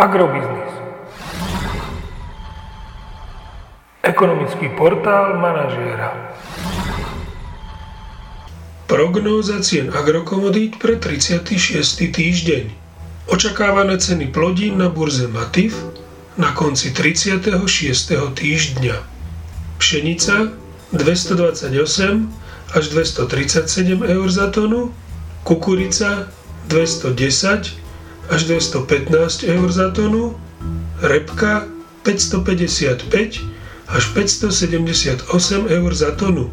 Agrobiznis. Ekonomický portál manažéra. Prognóza cien agrokomodít pre 36. týždeň. Očakávané ceny plodín na burze Matif na konci 36. týždňa. Pšenica 228 až 237 eur za tonu, kukurica 210 až 215 eur za tonu, repka 555 až 578 eur za tonu.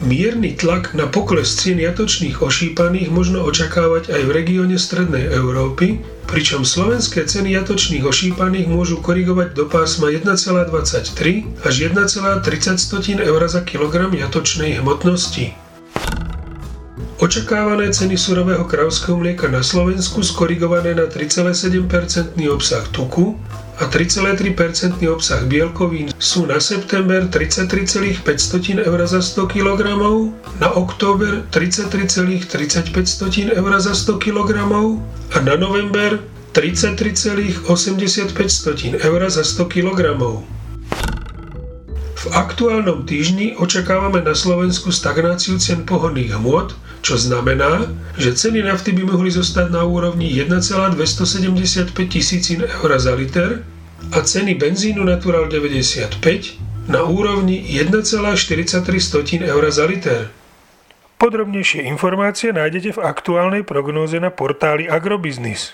Mierny tlak na pokles cien jatočných ošípaných možno očakávať aj v regióne Strednej Európy, pričom slovenské ceny jatočných ošípaných môžu korigovať do pásma 1,23 až 1,30 eur za kilogram jatočnej hmotnosti. Očakávané ceny surového kravského mlieka na Slovensku skorigované na 3,7% obsah tuku a 3,3% obsah bielkovín sú na september 33,5 eur za 100 kg, na október 33,35 eur za 100 kg a na november 33,85 eur za 100 kg. V aktuálnom týždni očakávame na Slovensku stagnáciu cien pohonných hmôt, čo znamená, že ceny nafty by mohli zostať na úrovni 1,275 tisícin eur za liter a ceny benzínu Natural 95 na úrovni 1,43 eur za liter. Podrobnejšie informácie nájdete v aktuálnej prognóze na portáli Agrobiznis.